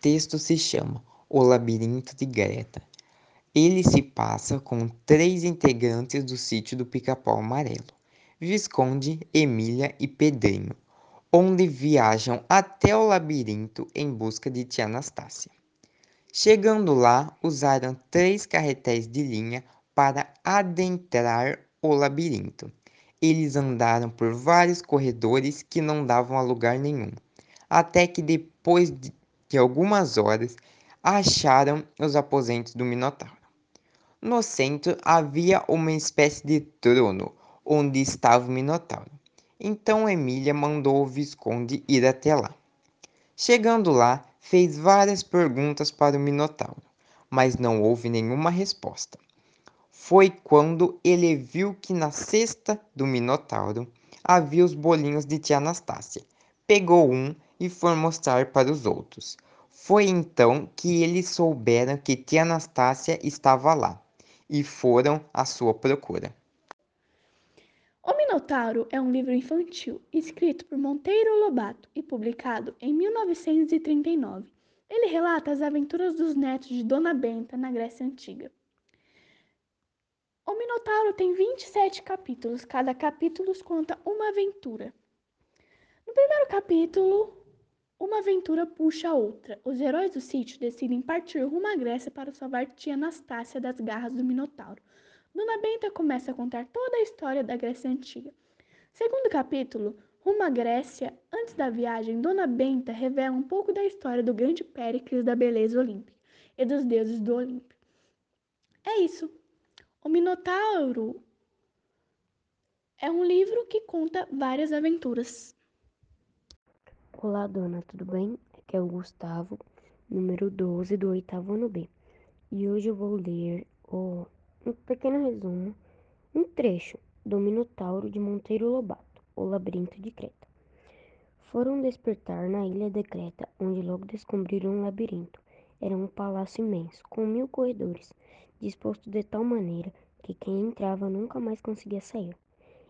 texto se chama O Labirinto de Greta. Ele se passa com três integrantes do sítio do Pica-Pau Amarelo: Visconde, Emília e Pedrinho, onde viajam até o labirinto em busca de tia Anastácia. Chegando lá, usaram três carretéis de linha para adentrar o labirinto. Eles andaram por vários corredores que não davam a lugar nenhum, até que depois de algumas horas acharam os aposentos do Minotauro. No centro havia uma espécie de trono onde estava o Minotauro. Então Emília mandou o Visconde ir até lá. Chegando lá, fez várias perguntas para o Minotauro, mas não houve nenhuma resposta foi quando ele viu que na cesta do Minotauro havia os bolinhos de tia Anastácia. Pegou um e foi mostrar para os outros. Foi então que eles souberam que tia Anastácia estava lá e foram à sua procura. O Minotauro é um livro infantil escrito por Monteiro Lobato e publicado em 1939. Ele relata as aventuras dos netos de Dona Benta na Grécia Antiga. O Minotauro tem 27 capítulos, cada capítulo conta uma aventura. No primeiro capítulo, uma aventura puxa a outra. Os heróis do sítio decidem partir rumo à Grécia para salvar tia Anastácia das garras do Minotauro. Dona Benta começa a contar toda a história da Grécia Antiga. Segundo capítulo, rumo à Grécia, antes da viagem, Dona Benta revela um pouco da história do grande Péricles da beleza olímpica e dos deuses do Olimpo. É isso. O Minotauro é um livro que conta várias aventuras. Olá, dona, tudo bem? Aqui é o Gustavo, número 12 do oitavo ano B. E hoje eu vou ler o, um pequeno resumo, um trecho do Minotauro de Monteiro Lobato, O Labirinto de Creta. Foram despertar na ilha de Creta, onde logo descobriram um labirinto. Era um palácio imenso, com mil corredores disposto de tal maneira que quem entrava nunca mais conseguia sair,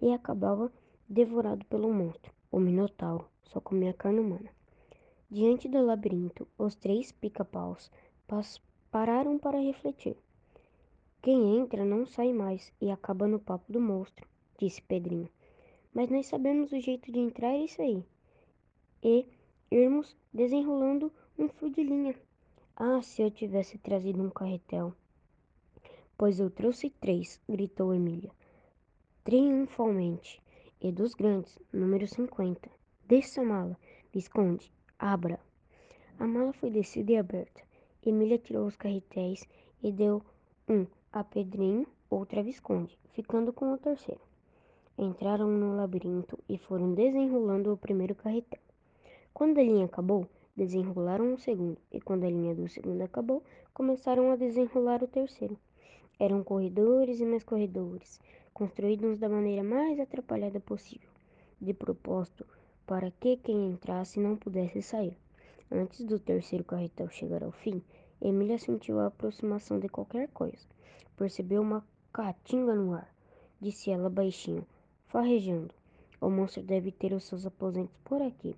e acabava devorado pelo monstro, o Minotauro, só comia carne humana. Diante do labirinto, os três pica-paus pararam para refletir. Quem entra não sai mais e acaba no papo do monstro, disse Pedrinho. Mas nós sabemos o jeito de entrar e sair. E irmos desenrolando um fio de linha. Ah, se eu tivesse trazido um carretel! Pois eu trouxe três, gritou Emília, triunfalmente, e dos grandes, número 50. Deixe sua mala, Visconde. Abra. A mala foi descida e aberta. Emília tirou os carretéis e deu um a Pedrinho, outro a Visconde, ficando com o terceiro. Entraram no labirinto e foram desenrolando o primeiro carretel. Quando a linha acabou, desenrolaram o segundo, e quando a linha do segundo acabou, começaram a desenrolar o terceiro. Eram corredores e mais corredores, construídos da maneira mais atrapalhada possível. De propósito, para que quem entrasse não pudesse sair. Antes do terceiro carretel chegar ao fim, Emília sentiu a aproximação de qualquer coisa. Percebeu uma caatinga no ar. Disse ela baixinho, farrejando. O monstro deve ter os seus aposentos por aqui.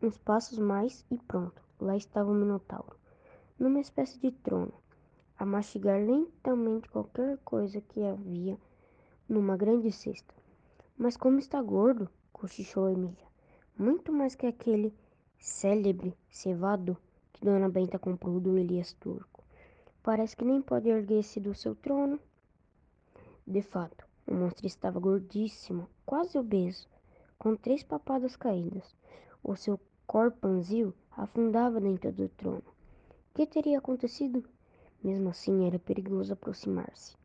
Uns passos mais e pronto. Lá estava o Minotauro, numa espécie de trono, a mastigar lentamente qualquer coisa que havia numa grande cesta. Mas como está gordo, cochichou Emília. Muito mais que aquele célebre cevado que Dona Benta comprou do Elias Turco. Parece que nem pode erguer-se do seu trono. De fato, o monstro estava gordíssimo, quase obeso, com três papadas caídas. O seu corpanzil afundava dentro do trono. O que teria acontecido? Mesmo assim, era perigoso aproximar-se,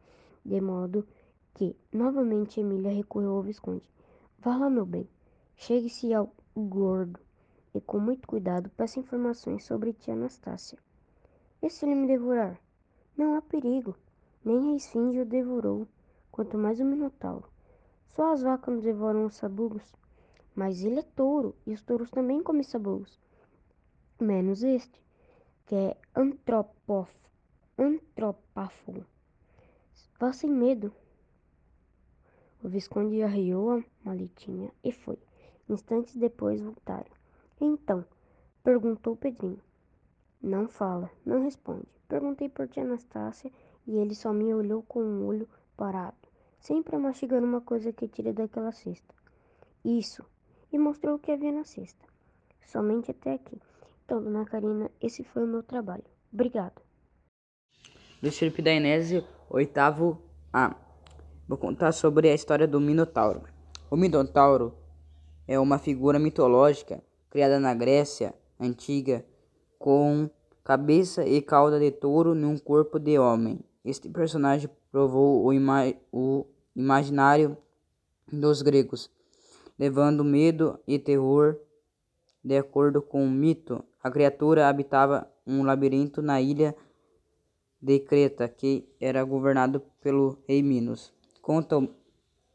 de modo que, novamente, Emília recorreu ao Visconde. Vá lá, meu bem, chegue-se ao gordo e, com muito cuidado, peça informações sobre tia Anastácia. E se ele me devorar? Não há perigo, nem a esfinge o devorou, quanto mais o minotauro. Só as vacas não devoram os sabugos, mas ele é touro, e os touros também comem sabugos. Menos este, que é antropófago. Vá sem medo. O Visconde arriou a maletinha e foi. Instantes depois voltaram. Então, Perguntou Pedrinho. Não fala, não responde. Perguntei por tia Anastácia e ele só me olhou com um olho parado, sempre mastigando uma coisa que tira daquela cesta. Isso, e mostrou o que havia na cesta. Somente até aqui. Então, dona Karina, esse foi o meu trabalho. Obrigado. Do Estirpe da Inese, oitavo A. Vou contar sobre a história do Minotauro. O Minotauro é uma figura mitológica criada na Grécia antiga com cabeça e cauda de touro num corpo de homem. Este personagem provou o, ima o imaginário dos gregos, levando medo e terror. De acordo com o mito, a criatura habitava um labirinto na ilha de Creta, que era governado pelo rei Minos. Conta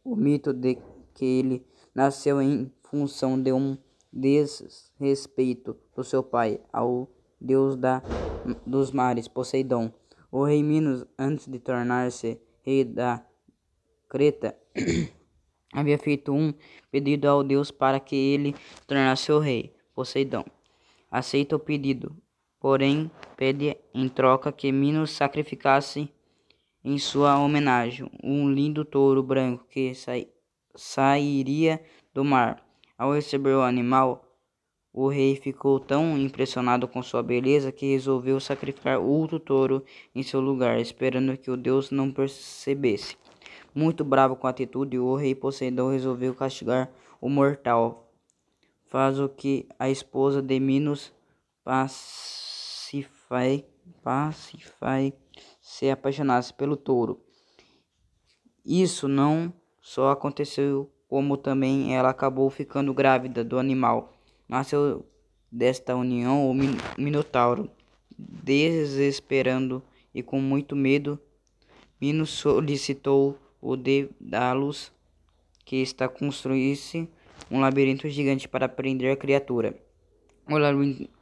o mito de que ele nasceu em função de um desrespeito do seu pai ao deus da, dos mares, Poseidon. O rei Minos, antes de tornar-se rei da Creta, havia feito um pedido ao deus para que ele tornasse o rei, Poseidon. Aceita o pedido, porém pede em troca que Minos sacrificasse em sua homenagem um lindo touro branco que sairia do mar. Ao receber o animal, o rei ficou tão impressionado com sua beleza que resolveu sacrificar outro touro em seu lugar, esperando que o deus não percebesse. Muito bravo com a atitude, o rei Poseidon resolveu castigar o mortal. Faz o que a esposa de Minos, Pacifai se apaixonasse pelo touro. Isso não só aconteceu, como também ela acabou ficando grávida do animal. Nasceu desta união o Minotauro. Desesperando e com muito medo, Minos solicitou o Dédalus que está construísse um labirinto gigante para prender a criatura. O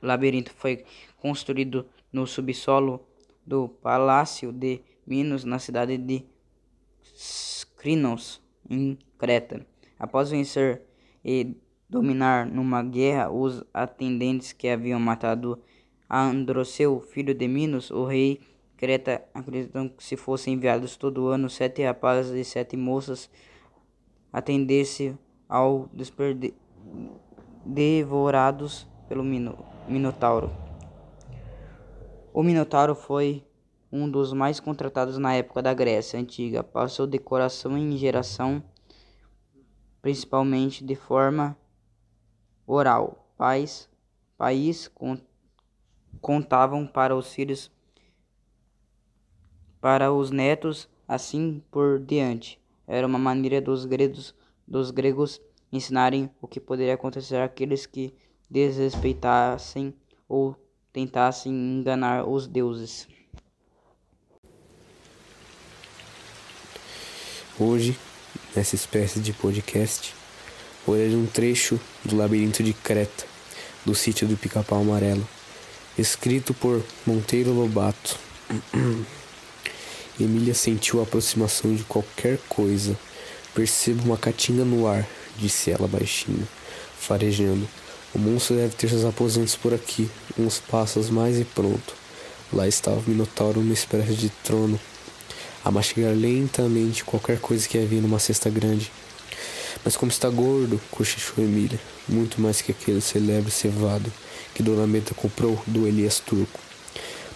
labirinto foi construído no subsolo do Palácio de Minos, na cidade de Crinos, em Creta. Após vencer e dominar numa guerra os atendentes que haviam matado Androceu, filho de Minos, o rei Creta, acreditando que se fossem enviados todo ano sete rapazes e sete moças atendesse ao desperde... devorados pelo Mino... Minotauro. O Minotauro foi um dos mais contratados na época da Grécia Antiga. Passou de coração em geração, principalmente de forma oral. Pais, país contavam para os filhos, para os netos, assim por diante. Era uma maneira dos gregos, dos gregos ensinarem o que poderia acontecer àqueles que desrespeitassem ou tentassem enganar os deuses. Hoje, nessa espécie de podcast, ler um trecho do Labirinto de Creta, do sítio do Pica-Pau Amarelo, escrito por Monteiro Lobato. Emília sentiu a aproximação de qualquer coisa. Percebo uma caatinga no ar, disse ela baixinho, farejando. O monstro deve ter seus aposentos por aqui, uns passos mais e pronto. Lá estava o Minotauro numa espécie de trono, a mastigar lentamente qualquer coisa que havia numa cesta grande. Mas como está gordo, cochichou Emília, muito mais que aquele celebre cevado que Dona Meta comprou do Elias Turco.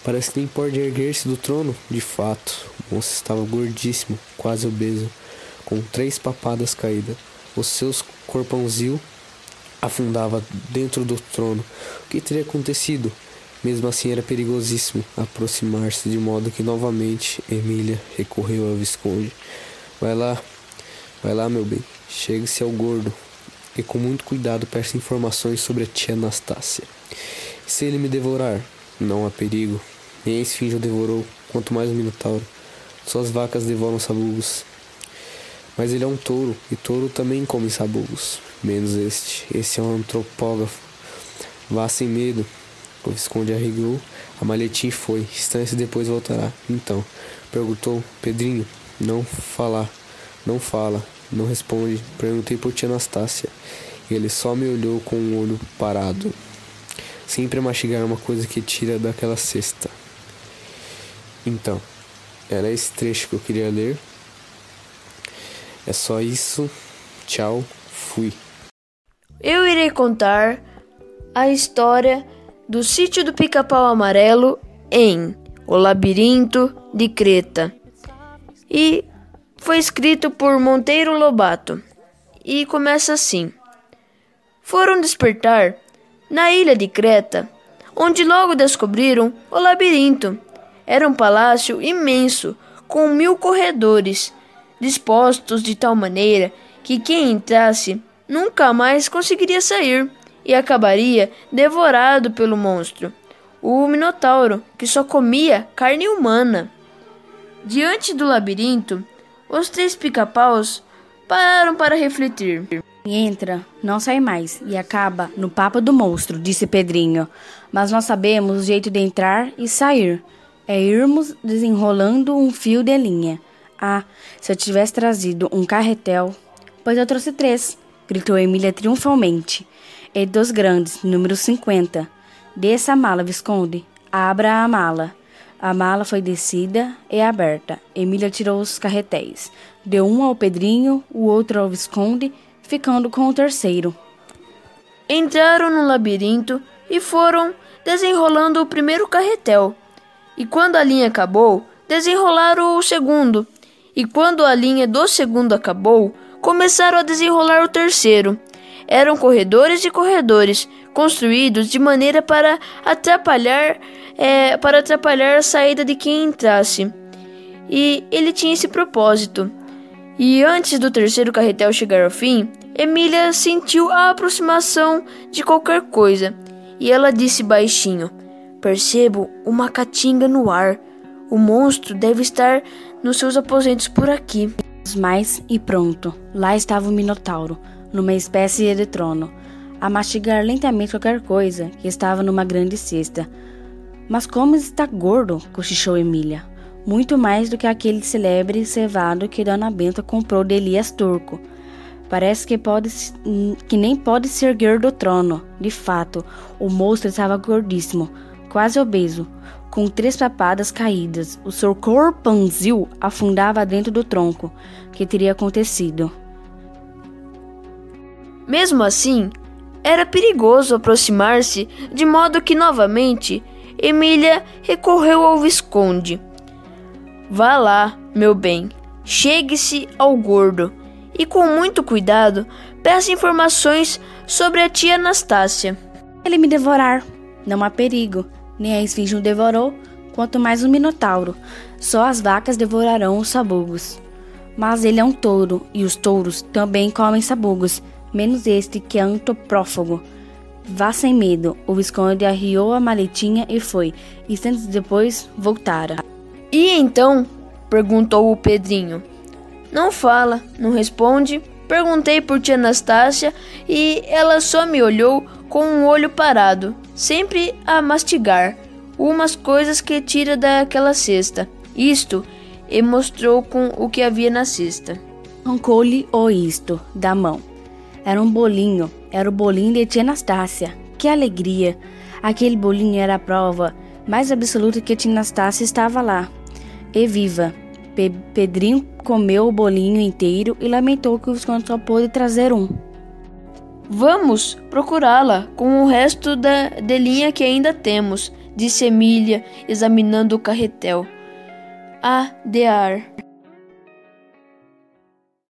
Parece que nem pode erguer-se do trono. De fato, o moço estava gordíssimo, quase obeso, com três papadas caídas. Os seus corpãozinho afundava dentro do trono. O que teria acontecido? Mesmo assim era perigosíssimo aproximar-se de modo que novamente Emília recorreu ao Visconde. Vai lá, vai lá, meu bem, chegue-se ao gordo e com muito cuidado peça informações sobre a tia Anastácia. Se ele me devorar, não há perigo. Nem a esfinge o devorou, quanto mais o minotauro. Suas vacas devoram sabugos. Mas ele é um touro, e touro também come sabugos menos este. Esse é um antropógrafo. Vá sem medo. O Visconde arregou a maletinha e foi. Instância depois voltará. Então, perguntou Pedrinho. Não falar. Não fala. Não responde. Perguntei por tia Anastácia. Ele só me olhou com o um olho parado. sempre a mastigar uma coisa que tira daquela cesta. Então, era esse trecho que eu queria ler. É só isso. Tchau, fui. Eu irei contar a história do sítio do Pica-Pau Amarelo em O Labirinto de Creta. E foi escrito por Monteiro Lobato. E começa assim: Foram despertar na ilha de Creta, onde logo descobriram o labirinto. Era um palácio imenso, com mil corredores, dispostos de tal maneira que quem entrasse nunca mais conseguiria sair e acabaria devorado pelo monstro, o Minotauro, que só comia carne humana. Diante do labirinto, os três pica-paus pararam para refletir. Entra, não sai mais e acaba no papo do monstro, disse Pedrinho. Mas nós sabemos o jeito de entrar e sair. É irmos desenrolando um fio de linha. Ah, se eu tivesse trazido um carretel. Pois eu trouxe três, gritou Emília triunfalmente. E dos grandes, número 50. Desça a mala, Visconde. Abra a mala. A mala foi descida e aberta. Emília tirou os carretéis. Deu um ao Pedrinho, o outro ao Visconde, ficando com o terceiro. Entraram no labirinto e foram desenrolando o primeiro carretel. E quando a linha acabou, desenrolaram o segundo. E quando a linha do segundo acabou, começaram a desenrolar o terceiro. Eram corredores e corredores, construídos de maneira para atrapalhar, é, para atrapalhar a saída de quem entrasse. E ele tinha esse propósito. E antes do terceiro carretel chegar ao fim, Emília sentiu a aproximação de qualquer coisa, e ela disse baixinho: Percebo uma caatinga no ar. O monstro deve estar nos seus aposentos por aqui. Mais e pronto. Lá estava o Minotauro, numa espécie de trono, a mastigar lentamente qualquer coisa que estava numa grande cesta. Mas como está gordo, cochichou Emília. Muito mais do que aquele celebre cevado que Dona Benta comprou de Elias Turco. Parece que, pode, que nem pode se erguer do trono. De fato, o monstro estava gordíssimo, quase obeso, com três papadas caídas. O seu corpanzil afundava dentro do tronco. que teria acontecido? Mesmo assim, era perigoso aproximar-se, de modo que novamente Emília recorreu ao Visconde. Vá lá, meu bem, chegue-se ao gordo e, com muito cuidado, peça informações sobre a tia Anastácia. Ele me devorar. Não há perigo. Nem a esfinge o devorou, quanto mais o minotauro. Só as vacas devorarão os sabugos. Mas ele é um touro, e os touros também comem sabugos menos este que é antropófago. Vá sem medo. O Visconde arriou a maletinha e foi. Instantes depois, voltara. E então? perguntou o Pedrinho. Não fala, não responde. Perguntei por tia Anastácia e ela só me olhou com um olho parado, sempre a mastigar umas coisas que tira daquela cesta. Isto e mostrou com o que havia na cesta. Arrancou-lhe o isto da mão. Era um bolinho, era o bolinho de tia Anastácia. Que alegria! Aquele bolinho era a prova mais absoluta que tia Anastácia estava lá. E viva! Pe Pedrinho comeu o bolinho inteiro e lamentou que o Visconde só pôde trazer um. Vamos procurá-la com o resto da delinha que ainda temos, disse Emília, examinando o carretel. Ah, de ar.